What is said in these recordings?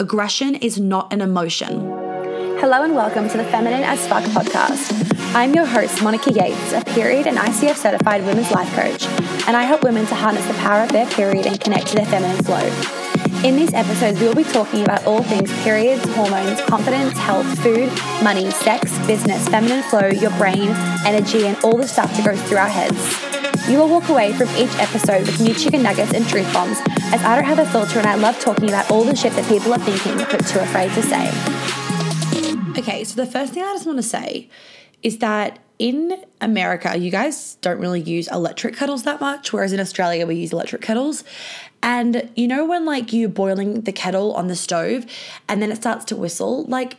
Aggression is not an emotion. Hello and welcome to the Feminine as Fuck podcast. I'm your host, Monica Yates, a period and ICF certified women's life coach, and I help women to harness the power of their period and connect to their feminine flow. In these episodes, we will be talking about all things periods, hormones, confidence, health, food, money, sex, business, feminine flow, your brain, energy, and all the stuff that goes through our heads. You will walk away from each episode with new chicken nuggets and truth bombs, as I don't have a filter and I love talking about all the shit that people are thinking but too afraid to say. Okay, so the first thing I just want to say is that in America, you guys don't really use electric kettles that much, whereas in Australia, we use electric kettles. And you know, when like you're boiling the kettle on the stove and then it starts to whistle, like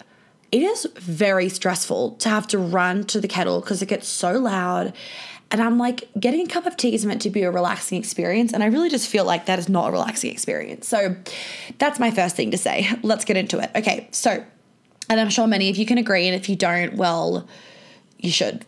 it is very stressful to have to run to the kettle because it gets so loud and I'm like, getting a cup of tea is meant to be a relaxing experience. And I really just feel like that is not a relaxing experience. So that's my first thing to say. Let's get into it. Okay. So, and I'm sure many of you can agree. And if you don't, well, you should.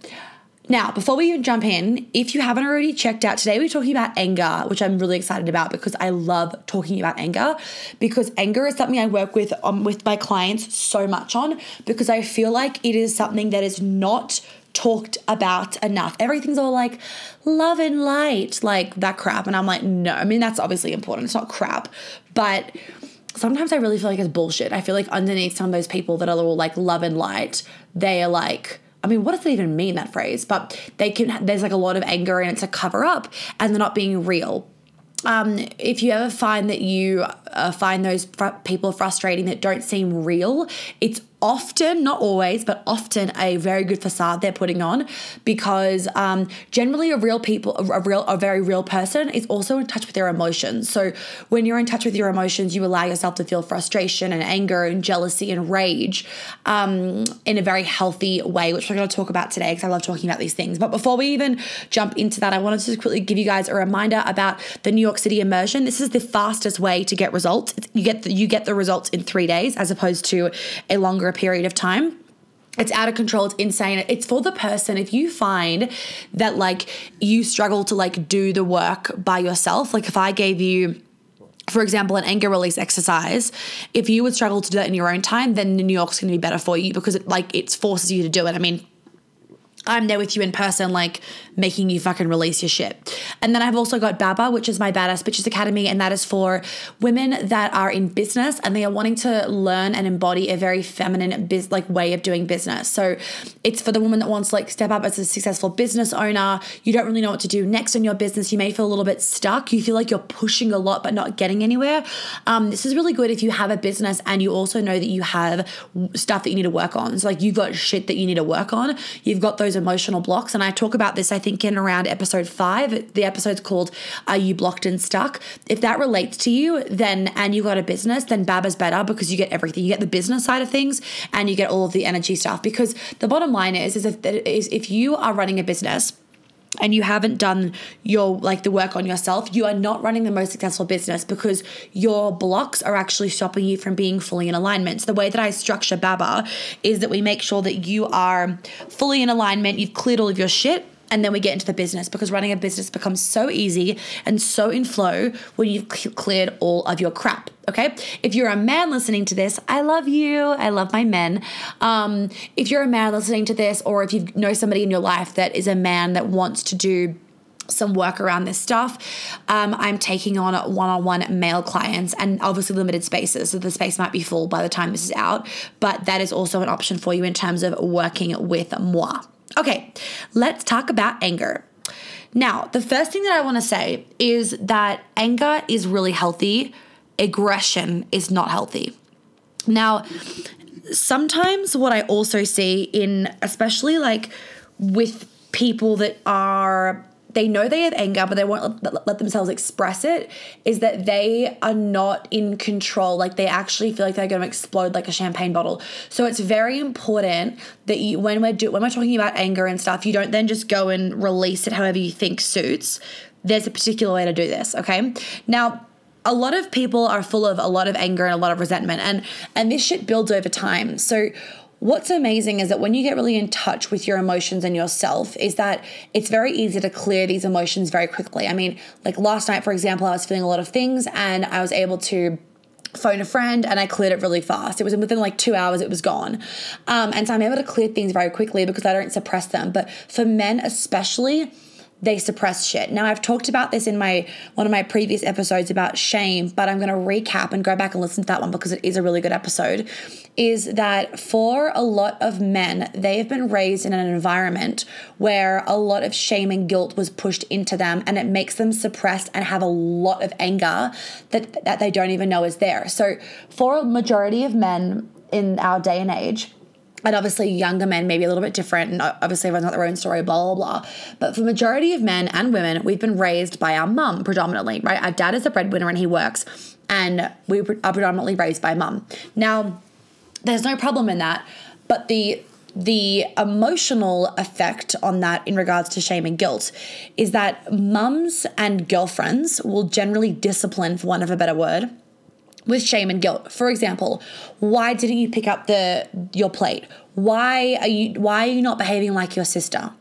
Now, before we jump in, if you haven't already checked out, today we're talking about anger, which I'm really excited about because I love talking about anger. Because anger is something I work with um, with my clients so much on because I feel like it is something that is not talked about enough. Everything's all like love and light, like that crap. And I'm like, no, I mean, that's obviously important. It's not crap. But sometimes I really feel like it's bullshit. I feel like underneath some of those people that are all like love and light, they are like, I mean, what does it even mean, that phrase? But they can, there's like a lot of anger and it's a cover up and they're not being real. Um, if you ever find that you uh, find those fr- people frustrating that don't seem real, it's often, not always, but often a very good facade they're putting on because um, generally a real people, a real, a very real person is also in touch with their emotions. So when you're in touch with your emotions, you allow yourself to feel frustration and anger and jealousy and rage um, in a very healthy way, which we're going to talk about today because I love talking about these things. But before we even jump into that, I wanted to quickly give you guys a reminder about the New York City immersion. This is the fastest way to get results. You get the, you get the results in three days as opposed to a longer a period of time. It's out of control. It's insane. It's for the person. If you find that like you struggle to like do the work by yourself like if i gave you for example, an anger release exercise, if you would struggle to do that in your own time, then New York's going to be better for you because it like it forces you to do it. I mean, I'm there with you in person, like making you fucking release your shit. And then I've also got Baba, which is my Badass Bitches Academy, and that is for women that are in business and they are wanting to learn and embody a very feminine biz like way of doing business. So it's for the woman that wants to like step up as a successful business owner. You don't really know what to do next in your business. You may feel a little bit stuck. You feel like you're pushing a lot but not getting anywhere. Um, this is really good if you have a business and you also know that you have stuff that you need to work on. So like you've got shit that you need to work on. You've got those those emotional blocks. And I talk about this, I think, in around episode five. The episode's called Are You Blocked and Stuck? If that relates to you, then and you got a business, then Baba's better because you get everything. You get the business side of things and you get all of the energy stuff. Because the bottom line is, is if is if you are running a business and you haven't done your like the work on yourself you are not running the most successful business because your blocks are actually stopping you from being fully in alignment. So the way that i structure baba is that we make sure that you are fully in alignment you've cleared all of your shit and then we get into the business because running a business becomes so easy and so in flow when you've cleared all of your crap. Okay. If you're a man listening to this, I love you. I love my men. Um, if you're a man listening to this, or if you know somebody in your life that is a man that wants to do some work around this stuff. Um, I'm taking on one on one male clients and obviously limited spaces. So the space might be full by the time this is out, but that is also an option for you in terms of working with moi. Okay, let's talk about anger. Now, the first thing that I want to say is that anger is really healthy, aggression is not healthy. Now, sometimes what I also see in, especially like with people that are they know they have anger, but they won't let, let, themselves express it, is that they are not in control. Like they actually feel like they're going to explode like a champagne bottle. So it's very important that you, when we're do, when we're talking about anger and stuff, you don't then just go and release it however you think suits. There's a particular way to do this. Okay. Now, a lot of people are full of a lot of anger and a lot of resentment, and and this shit builds over time. So what's amazing is that when you get really in touch with your emotions and yourself is that it's very easy to clear these emotions very quickly i mean like last night for example i was feeling a lot of things and i was able to phone a friend and I cleared it really fast. It was within like two hours, it was gone. Um, and so I'm able to clear things very quickly because I don't suppress them. But for men, especially, they suppress shit. Now I've talked about this in my one of my previous episodes about shame, but I'm going to recap and go back and listen to that one because it is a really good episode. Is that for a lot of men, they have been raised in an environment where a lot of shame and guilt was pushed into them and it makes them suppressed and have a lot of anger that that they don't even know is there. So for a majority of men in our day and age, and obviously younger men maybe a little bit different and obviously everyone's got their own story blah blah blah. But for majority of men and women we've been raised by our mum predominantly right? Our dad is the breadwinner and he works and we are predominantly raised by mum. Now there's no problem in that but the the emotional effect on that in regards to shame and guilt is that mums and girlfriends will generally discipline for want of a better word with shame and guilt. For example, why didn't you pick up the your plate? Why are you why are you not behaving like your sister?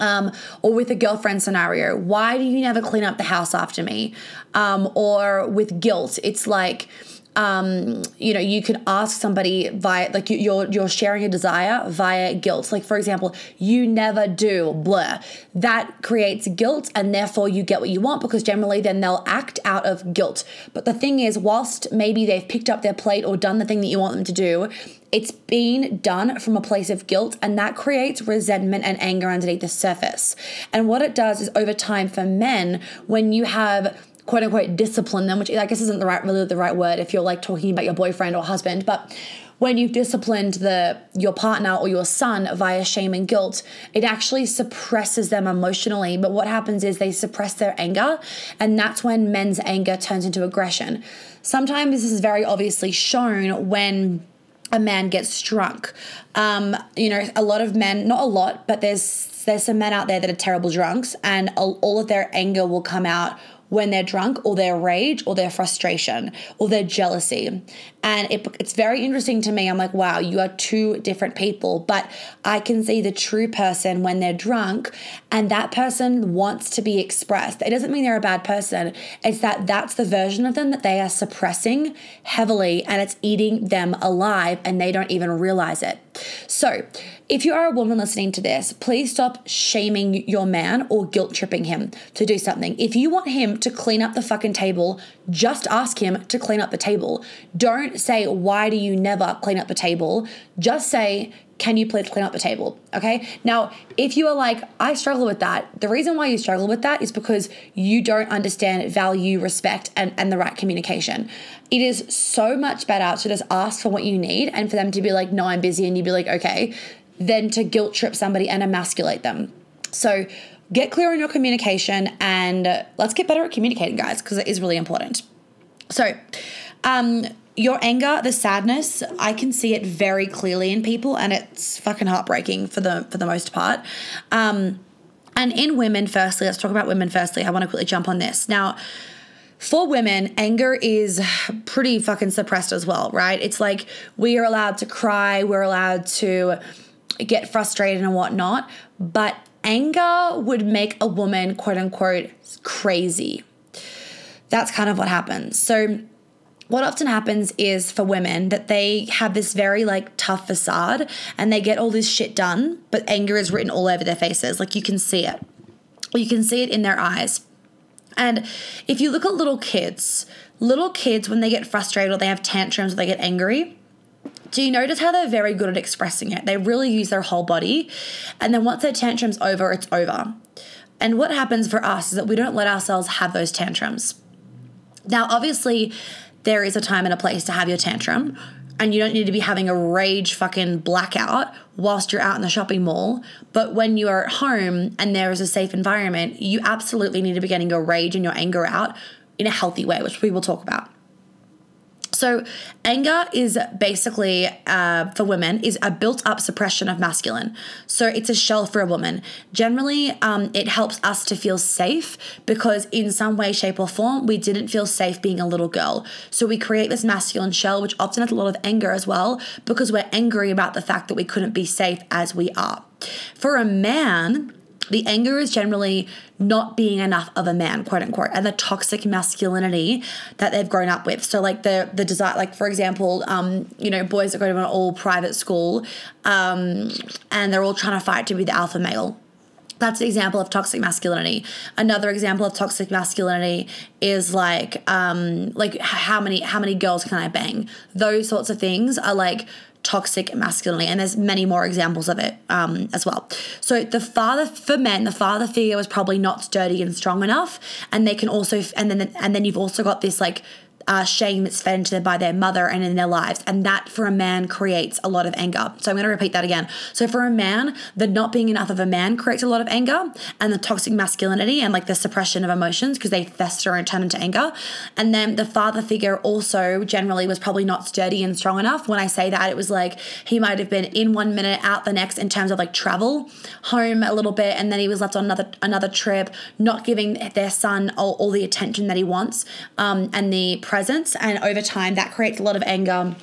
Um, or with a girlfriend scenario, why do you never clean up the house after me? Um, or with guilt, it's like um, you know, you could ask somebody via like you're you're sharing a desire via guilt. Like for example, you never do blah. That creates guilt, and therefore you get what you want because generally then they'll act out of guilt. But the thing is, whilst maybe they've picked up their plate or done the thing that you want them to do, it's been done from a place of guilt, and that creates resentment and anger underneath the surface. And what it does is over time for men, when you have quote unquote discipline them, which I guess isn't the right really the right word if you're like talking about your boyfriend or husband, but when you've disciplined the your partner or your son via shame and guilt, it actually suppresses them emotionally. But what happens is they suppress their anger, and that's when men's anger turns into aggression. Sometimes this is very obviously shown when a man gets drunk. Um, you know, a lot of men, not a lot, but there's there's some men out there that are terrible drunks, and all, all of their anger will come out when they're drunk or their rage or their frustration or their jealousy. And it, it's very interesting to me. I'm like, wow, you are two different people, but I can see the true person when they're drunk and that person wants to be expressed. It doesn't mean they're a bad person. It's that that's the version of them that they are suppressing heavily and it's eating them alive and they don't even realize it. So, if you are a woman listening to this, please stop shaming your man or guilt tripping him to do something. If you want him to clean up the fucking table, just ask him to clean up the table. Don't say, Why do you never clean up the table? Just say, can you please clean up the table? Okay. Now, if you are like, I struggle with that, the reason why you struggle with that is because you don't understand value, respect, and, and the right communication. It is so much better to just ask for what you need and for them to be like, no, I'm busy, and you'd be like, okay, than to guilt trip somebody and emasculate them. So get clear on your communication and let's get better at communicating, guys, because it is really important. So, um, your anger, the sadness, I can see it very clearly in people, and it's fucking heartbreaking for the for the most part. Um, and in women, firstly, let's talk about women firstly. I want to quickly jump on this now. For women, anger is pretty fucking suppressed as well, right? It's like we are allowed to cry, we're allowed to get frustrated and whatnot, but anger would make a woman, quote unquote, crazy. That's kind of what happens. So what often happens is for women that they have this very like tough facade and they get all this shit done, but anger is written all over their faces. Like you can see it. You can see it in their eyes. And if you look at little kids, little kids, when they get frustrated or they have tantrums or they get angry, do you notice how they're very good at expressing it? They really use their whole body. And then once their tantrum's over, it's over. And what happens for us is that we don't let ourselves have those tantrums. Now, obviously, there is a time and a place to have your tantrum. And you don't need to be having a rage fucking blackout whilst you're out in the shopping mall. But when you are at home and there is a safe environment, you absolutely need to be getting your rage and your anger out in a healthy way, which we will talk about. So, anger is basically uh, for women is a built-up suppression of masculine. So it's a shell for a woman. Generally, um, it helps us to feel safe because in some way, shape, or form, we didn't feel safe being a little girl. So we create this masculine shell, which often has a lot of anger as well, because we're angry about the fact that we couldn't be safe as we are. For a man, the anger is generally not being enough of a man quote unquote and the toxic masculinity that they've grown up with. So like the the desire like for example um you know boys that go to an all private school um and they're all trying to fight to be the alpha male. That's an example of toxic masculinity. Another example of toxic masculinity is like um like how many how many girls can i bang? Those sorts of things are like toxic masculinity and there's many more examples of it um, as well. So the father for men the father figure was probably not sturdy and strong enough and they can also and then and then you've also got this like uh, shame that's fed into them by their mother and in their lives. And that for a man creates a lot of anger. So I'm going to repeat that again. So for a man, the not being enough of a man creates a lot of anger and the toxic masculinity and like the suppression of emotions because they fester and turn into anger. And then the father figure also generally was probably not sturdy and strong enough. When I say that, it was like he might have been in one minute, out the next in terms of like travel, home a little bit, and then he was left on another another trip, not giving their son all, all the attention that he wants um, and the presence and over time that creates a lot of anger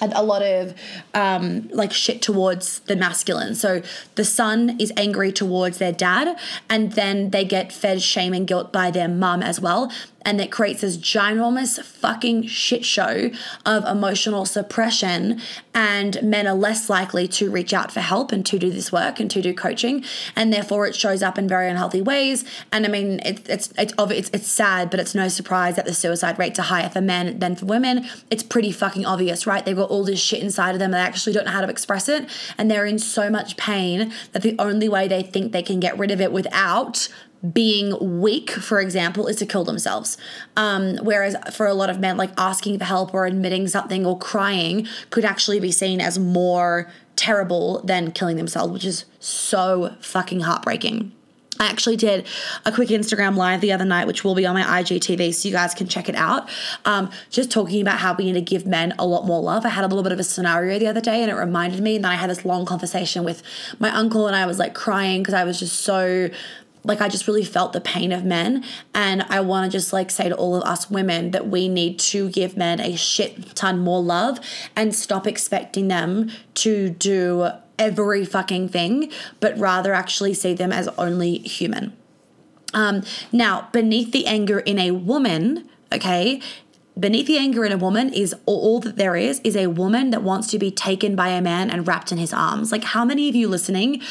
and a lot of um, like shit towards the masculine. So the son is angry towards their dad, and then they get fed shame and guilt by their mum as well and that creates this ginormous fucking shit show of emotional suppression and men are less likely to reach out for help and to do this work and to do coaching. And therefore it shows up in very unhealthy ways. And i mean it, it's it's it's it's sad but it's no surprise that the suicide rates are higher for men than for women it's pretty fucking obvious right? They've got all this shit inside of them they actually don't know how to express it. And they're in so much pain that the only way they think they can get rid of it without being weak, for example, is to kill themselves. Um, whereas for a lot of men, like asking for help or admitting something or crying could actually be seen as more terrible than killing themselves, which is so fucking heartbreaking. I actually did a quick Instagram live the other night, which will be on my IGTV, so you guys can check it out. Um, just talking about how we need to give men a lot more love. I had a little bit of a scenario the other day, and it reminded me. And then I had this long conversation with my uncle, and I was like crying because I was just so like I just really felt the pain of men and I want to just like say to all of us women that we need to give men a shit ton more love and stop expecting them to do every fucking thing but rather actually see them as only human. Um now beneath the anger in a woman, okay, beneath the anger in a woman is all, that there is is a woman that wants to be taken by a man and wrapped in his arms. Like how many of you listening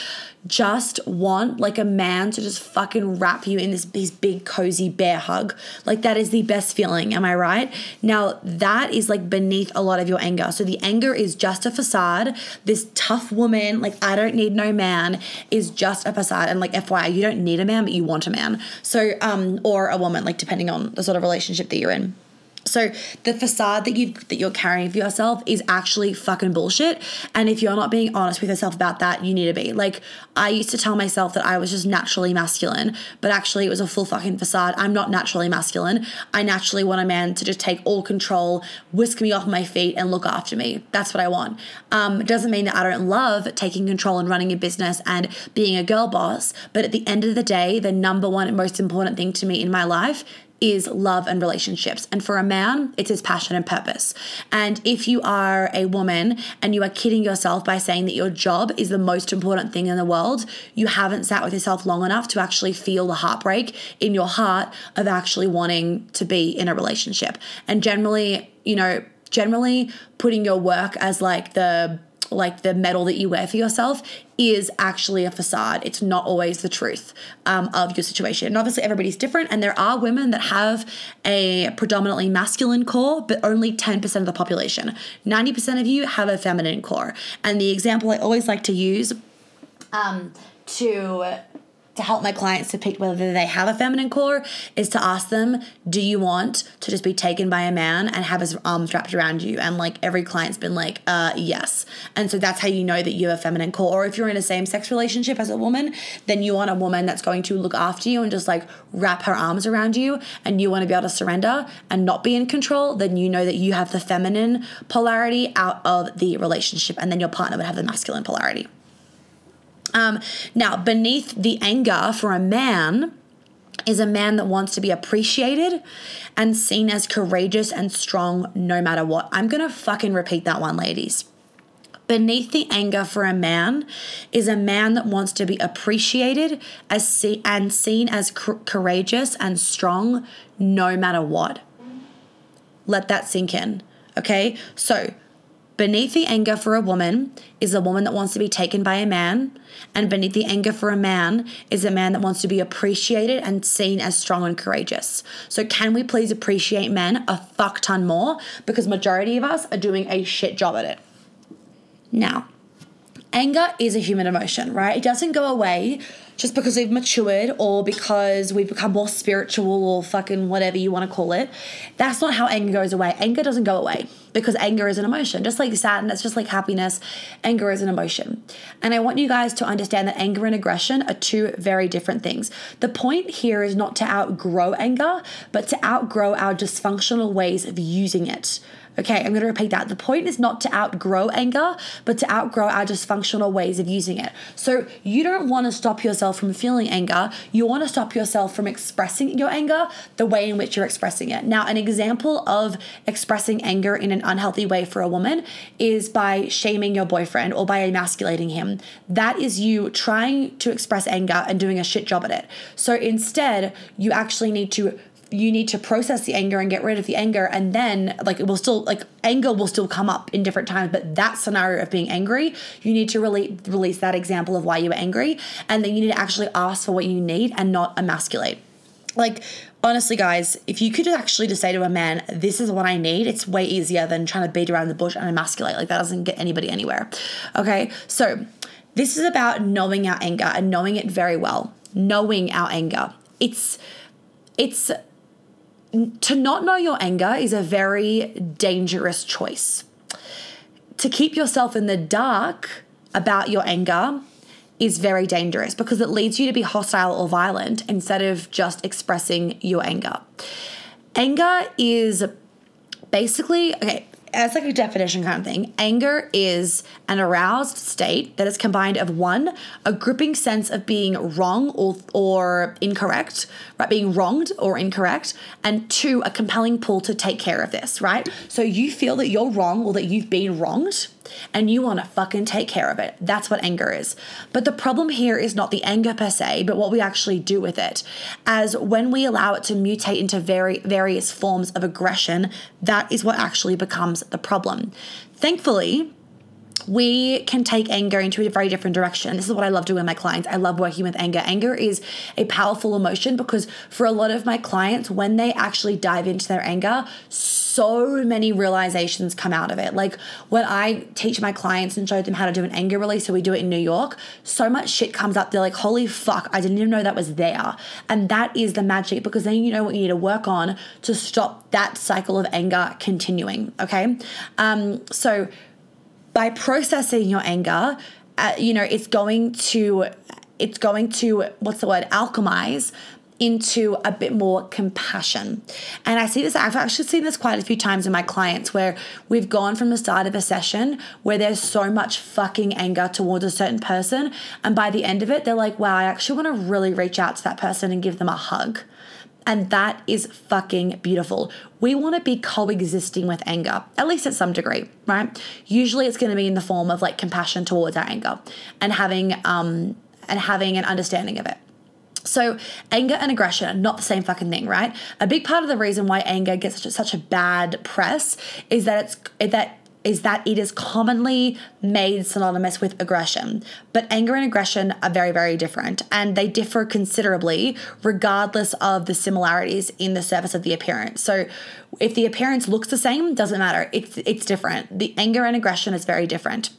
just want like a man to just fucking wrap you in this, this big cozy bear hug? Like that is the best feeling, am I right? Now that is like beneath a lot of your anger. So the anger is just a facade. This tough woman, like I don't need no man, is just a facade. And like FYI, you don't need a man, but you want a man. So um or a woman, like depending on the sort of relationship that you're in. So the facade that you that you're carrying for yourself is actually fucking bullshit. And if you're not being honest with yourself about that, you need to be. Like I used to tell myself that I was just naturally masculine, but actually it was a full fucking facade. I'm not naturally masculine. I naturally want a man to just take all control, whisk me off my feet, and look after me. That's what I want. Um, it doesn't mean that I don't love taking control and running a business and being a girl boss, but at the end of the day, the number one and most important thing to me in my life is love and relationships. And for a man, it's his passion and purpose. And if you are a woman and you are kidding yourself by saying that your job is the most important thing in the world, you haven't sat with yourself long enough to actually feel the heartbreak in your heart of actually wanting to be in a relationship. And generally, you know, generally putting your work as like the like the medal that you wear for yourself is actually a facade. It's not always the truth um, of your situation. And obviously, everybody's different. And there are women that have a predominantly masculine core, but only 10% of the population. 90% of you have a feminine core. And the example I always like to use um, to to help my clients to pick whether they have a feminine core is to ask them, do you want to just be taken by a man and have his arms wrapped around you? And like every client's been like, uh, yes. And so that's how you know that you have a feminine core. Or if you're in a same sex relationship as a woman, then you want a woman that's going to look after you and just like wrap her arms around you and you want to be able to surrender and not be in control, then you know that you have the feminine polarity out of the relationship and then your partner would have the masculine polarity. Um, now, beneath the anger for a man is a man that wants to be appreciated and seen as courageous and strong no matter what. I'm gonna fucking repeat that one, ladies. Beneath the anger for a man is a man that wants to be appreciated as see, and seen as courageous and strong no matter what. Let that sink in. Okay? So, beneath the anger for a woman is a woman that wants to be taken by a man, and beneath the anger for a man is a man that wants to be appreciated and seen as strong and courageous. So, can we please appreciate men a fuck ton more? Because majority of us are doing a shit job at it. Now, anger is a human emotion, right? It doesn't go away just because we've matured or because we've become more spiritual or fucking whatever you want to call it. That's not how anger goes away. Anger doesn't go away because anger is an emotion. Just like sadness, just like happiness, anger is an emotion. And I want you guys to understand that anger and aggression are two very different things. The point here is not to outgrow anger, but to outgrow our dysfunctional ways of using it. Okay, I'm going to repeat that. The point is not to outgrow anger, but to outgrow our dysfunctional ways of using it. So you don't want to stop yourself from feeling anger. You want to stop yourself from expressing your anger the way in which you're expressing it. Now, an example of expressing anger in an unhealthy way for a woman is by shaming your boyfriend or by emasculating him. That is you trying to express anger and doing a shit job at it. So instead, you actually need to you need to process the anger and get rid of the anger and then like it will still like anger will still come up in different times but that scenario of being angry you need to really release that example of why you were angry and then you need to actually ask for what you need and not emasculate. Like honestly guys if you could actually just say to a man this is what i need it's way easier than trying to beat around the bush and emasculate like that doesn't get anybody anywhere. Okay so this is about knowing our anger and knowing it very well. Knowing our anger. It's it's to not know your anger is a very dangerous choice. To keep yourself in the dark about your anger is very dangerous because it leads you to be hostile or violent instead of just expressing your anger. Anger is basically, okay, as like a definition kind of thing, anger is an aroused state that is combined of one, a gripping sense of being wrong or or incorrect, right? Being wronged or incorrect, and two, a compelling pull to take care of this, right? So you feel that you're wrong or that you've been wronged and you want to fucking take care of it. That's what anger is. But the problem here is not the anger per se, but what we actually do with it. As when we allow it to mutate into very various forms of aggression, that is what actually becomes the problem. Thankfully, we can take anger into a very different direction. This is what I love doing with my clients. I love working with anger. Anger is a powerful emotion because for a lot of my clients, when they actually dive into their anger, so many realizations come out of it. Like when I teach my clients and show them how to do an anger release, so we do it in New York, so much shit comes up. They're like, holy fuck, I didn't even know that was there. And that is the magic because then you know what you need to work on to stop that cycle of anger continuing. Okay. Um, so by processing your anger, uh, you know, it's going to it's going to what's the word alchemize into a bit more compassion. And I see this, I've actually seen this quite a few times in my clients where we've gone from the start of a session where there's so much fucking anger towards a certain person. And by the end of it, they're like, wow, I actually want to really reach out to that person and give them a hug. And that is fucking beautiful. We want to be coexisting with anger, at least at some degree, right? Usually it's going to be in the form of like compassion towards our anger and having um and having an understanding of it. So, anger and aggression are not the same fucking thing, right? A big part of the reason why anger gets such a, such a bad press is that it's that is that it is commonly made synonymous with aggression. But anger and aggression are very, very different, and they differ considerably regardless of the similarities in the surface of the appearance. So, if the appearance looks the same, doesn't matter. It's it's different. The anger and aggression is very different.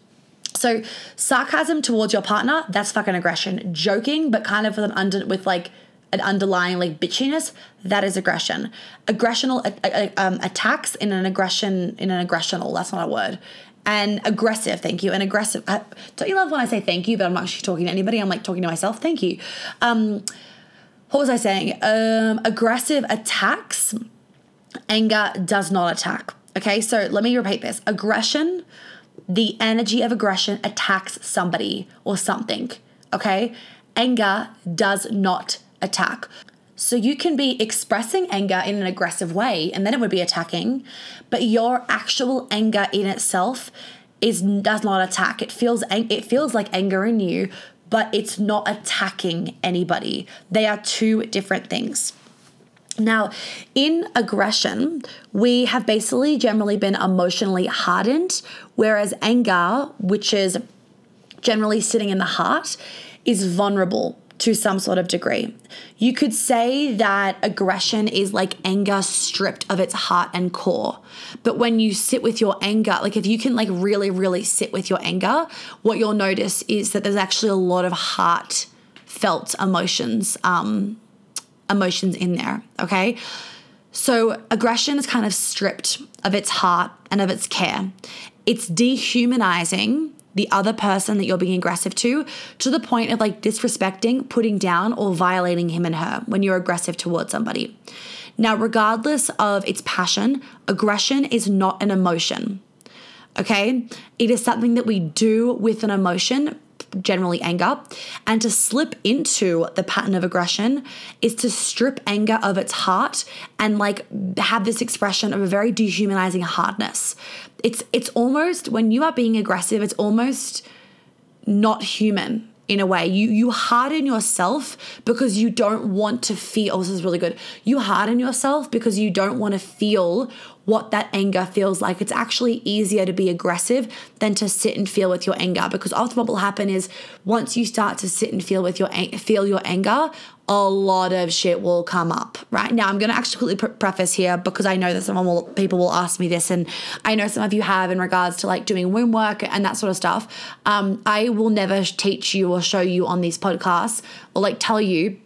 So, sarcasm towards your partner, that's fucking aggression. Joking, but kind of with an under with like an underlying like bitchiness, that is aggression. Aggressional um, attacks in an aggression in an aggressional. That's not a word. And aggressive, thank you. And aggressive. Uh, don't you love when I say thank you, but I'm not actually talking to anybody? I'm like talking to myself. Thank you. Um, what was I saying? Um, aggressive attacks. Anger does not attack. Okay, so let me repeat this. Aggression, the energy of aggression attacks somebody or something. Okay, anger does not attack. So you can be expressing anger in an aggressive way, and then it would be attacking, but your actual anger in itself is does not attack. It feels it feels like anger in you, but it's not attacking anybody. They are two different things. Now, in aggression, we have basically generally been emotionally hardened, whereas anger, which is generally sitting in the heart, is vulnerable to some sort of degree. You could say that aggression is like anger stripped of its heart and core. But when you sit with your anger, like if you can like really, really sit with your anger, what you'll notice is that there's actually a lot of heart felt emotions, um, emotions in there. Okay. So aggression is kind of stripped of its heart and of its care. It's dehumanizing the other person that you're being aggressive to to the point of like disrespecting, putting down, or violating him and her when you're aggressive towards somebody. Now, regardless of its passion, aggression is not an emotion. Okay? It is something that we do with an emotion generally anger. And to slip into the pattern of aggression is to strip anger of its heart and like have this expression of a very dehumanizing hardness. It's it's almost when you are being aggressive, it's almost not human in a way. You you harden yourself because you don't want to feel. Oh, this is really good. You harden yourself because you don't want to feel what that anger feels like. It's actually easier to be aggressive than to sit and feel with your anger because often what will happen is once you start to sit and feel with your feel your anger, a lot of shit will come up. Right now, I'm going to actually quickly preface here because I know that some will, people will ask me this, and I know some of you have in regards to like doing womb work and that sort of stuff. Um, I will never teach you or show you on these podcasts or like tell you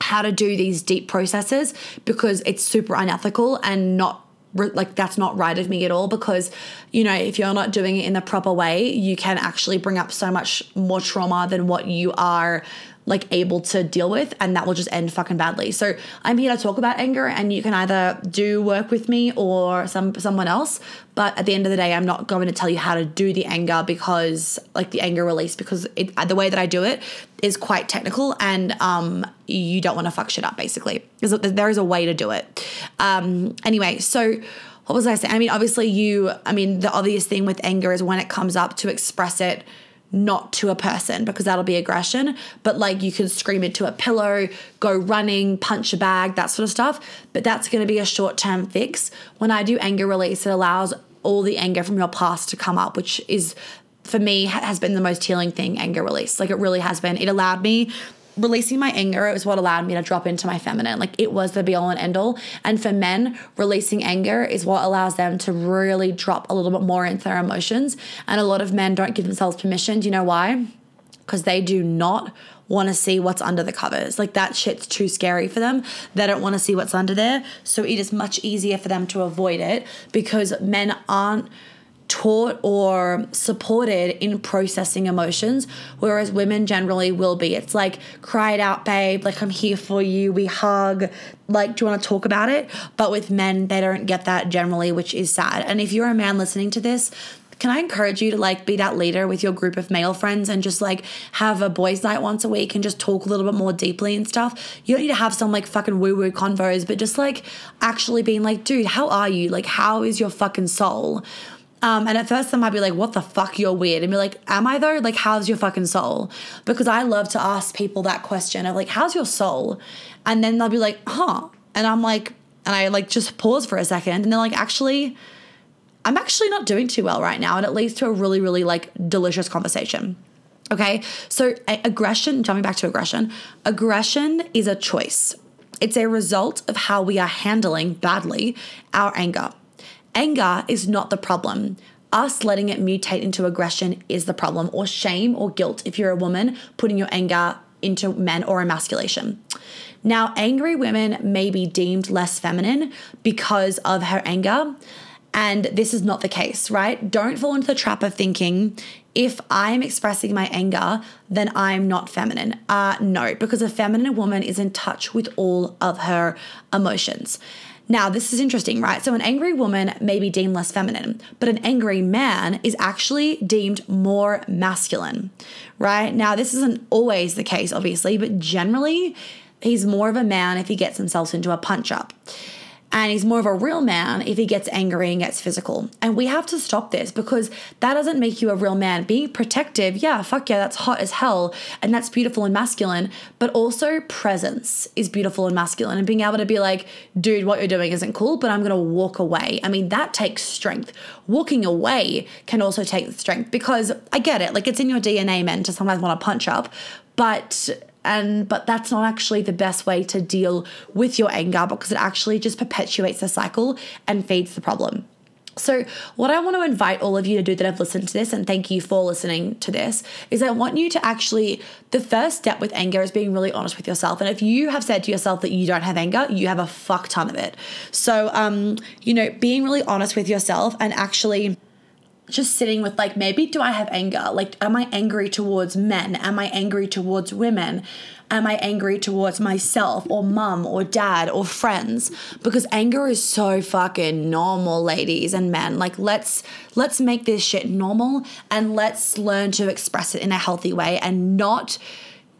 how to do these deep processes because it's super unethical and not like that's not right of me at all because you know if you're not doing it in the proper way you can actually bring up so much more trauma than what you are like able to deal with and that will just end fucking badly. So I'm here to talk about anger and you can either do work with me or some someone else, but at the end of the day I'm not going to tell you how to do the anger because like the anger release because it, the way that I do it is quite technical and um you don't want to fuck shit up basically. Because there is a way to do it. Um anyway, so what was I saying? I mean obviously you I mean the obvious thing with anger is when it comes up to express it not to a person because that'll be aggression. But like you can scream into a pillow, go running, punch a bag, that sort of stuff. But that's going to be a short term fix. When I do anger release, it allows all the anger from your past to come up, which is for me has been the most healing thing anger release like it really has been it allowed me releasing my anger is what allowed me to drop into my feminine. Like it was the be all and end all. And for men, releasing anger is what allows them to really drop a little bit more into their emotions. And a lot of men don't give themselves permission. Do you know why? Because they do not want to see what's under the covers. Like that shit's too scary for them. They don't want to see what's under there. So it is much easier for them to avoid it because men aren't taught or supported in processing emotions, whereas women generally will be. It's like, cry it out, babe, like I'm here for you, we hug, like, do you want to talk about it? But with men, they don't get that generally, which is sad. And if you're a man listening to this, can I encourage you to like be that leader with your group of male friends and just like have a boys' night once a week and just talk a little bit more deeply and stuff? You don't need to have some like fucking woo woo convos, but just like actually being like, dude, how are you? Like, how is your fucking soul? Um, and at first, I might be like, what the fuck, you're weird. And be like, am I though? Like, how's your fucking soul? Because I love to ask people that question of like, how's your soul? And then they'll be like, huh. And I'm like, and I like just pause for a second and they're like, actually, I'm actually not doing too well right now. And it leads to a really, really like delicious conversation. Okay. So, aggression, jumping back to aggression, aggression is a choice. It's a result of how we are handling badly our anger. Anger is not the problem. Us letting it mutate into aggression is the problem, or shame or guilt if you're a woman putting your anger into men or emasculation. Now, angry women may be deemed less feminine because of her anger, and this is not the case, right? Don't fall into the trap of thinking if I'm expressing my anger, then I'm not feminine. Uh, no, because a feminine woman is in touch with all of her emotions. Now, this is interesting, right? So, an angry woman may be deemed less feminine, but an angry man is actually deemed more masculine, right? Now, this isn't always the case, obviously, but generally, he's more of a man if he gets himself into a punch up. And he's more of a real man if he gets angry and gets physical. And we have to stop this because that doesn't make you a real man. Being protective, yeah, fuck yeah, that's hot as hell. And that's beautiful and masculine. But also, presence is beautiful and masculine. And being able to be like, dude, what you're doing isn't cool, but I'm going to walk away. I mean, that takes strength. Walking away can also take strength because I get it. Like, it's in your DNA, men, to sometimes want to punch up. But and but that's not actually the best way to deal with your anger because it actually just perpetuates the cycle and feeds the problem. So, what I want to invite all of you to do that have listened to this, and thank you for listening to this, is I want you to actually, the first step with anger is being really honest with yourself. And if you have said to yourself that you don't have anger, you have a fuck ton of it. So, um, you know, being really honest with yourself and actually just sitting with like maybe do I have anger? Like am I angry towards men? Am I angry towards women? Am I angry towards myself or mum or dad or friends? Because anger is so fucking normal, ladies and men. Like let's let's make this shit normal and let's learn to express it in a healthy way and not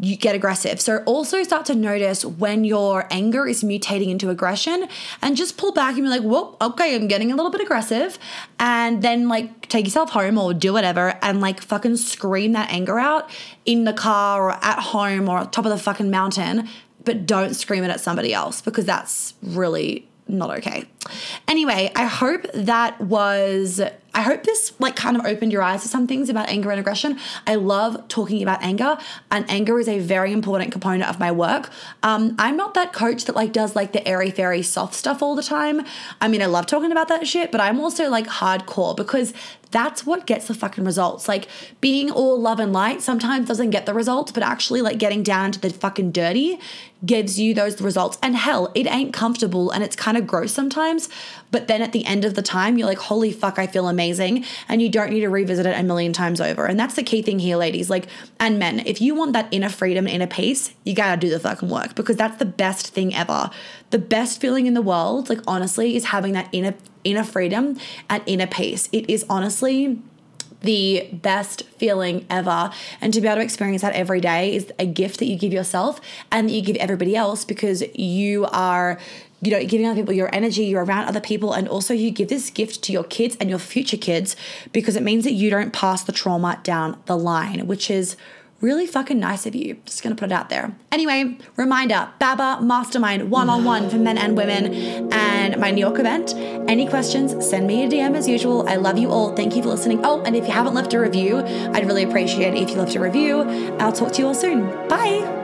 you get aggressive. So also start to notice when your anger is mutating into aggression and just pull back and be like, whoa, okay, I'm getting a little bit aggressive. And then like take yourself home or do whatever and like fucking scream that anger out in the car or at home or top of the fucking mountain. But don't scream it at somebody else because that's really not okay. Anyway, I hope that was I hope this like kind of opened your eyes to some things about anger and aggression. I love talking about anger, and anger is a very important component of my work. Um, I'm not that coach that like does like the airy fairy soft stuff all the time. I mean, I love talking about that shit, but I'm also like hardcore because that's what gets the fucking results. Like being all love and light sometimes doesn't get the results, but actually like getting down to the fucking dirty gives you those results. And hell, it ain't comfortable and it's kind of gross sometimes. But then at the end of the time, you're like, holy fuck, I feel amazing. And you don't need to revisit it a million times over. And that's the key thing here, ladies. Like, and men, if you want that inner freedom, inner peace, you gotta do the fucking work because that's the best thing ever. The best feeling in the world, like honestly, is having that inner inner freedom and inner peace. It is honestly the best feeling ever. And to be able to experience that every day is a gift that you give yourself and that you give everybody else because you are you know, giving other people your energy, you're around other people, and also you give this gift to your kids and your future kids because it means that you don't pass the trauma down the line, which is really fucking nice of you. Just gonna put it out there. Anyway, reminder Baba Mastermind one on one for men and women and my New York event. Any questions, send me a DM as usual. I love you all. Thank you for listening. Oh, and if you haven't left a review, I'd really appreciate it if you left a review. I'll talk to you all soon. Bye.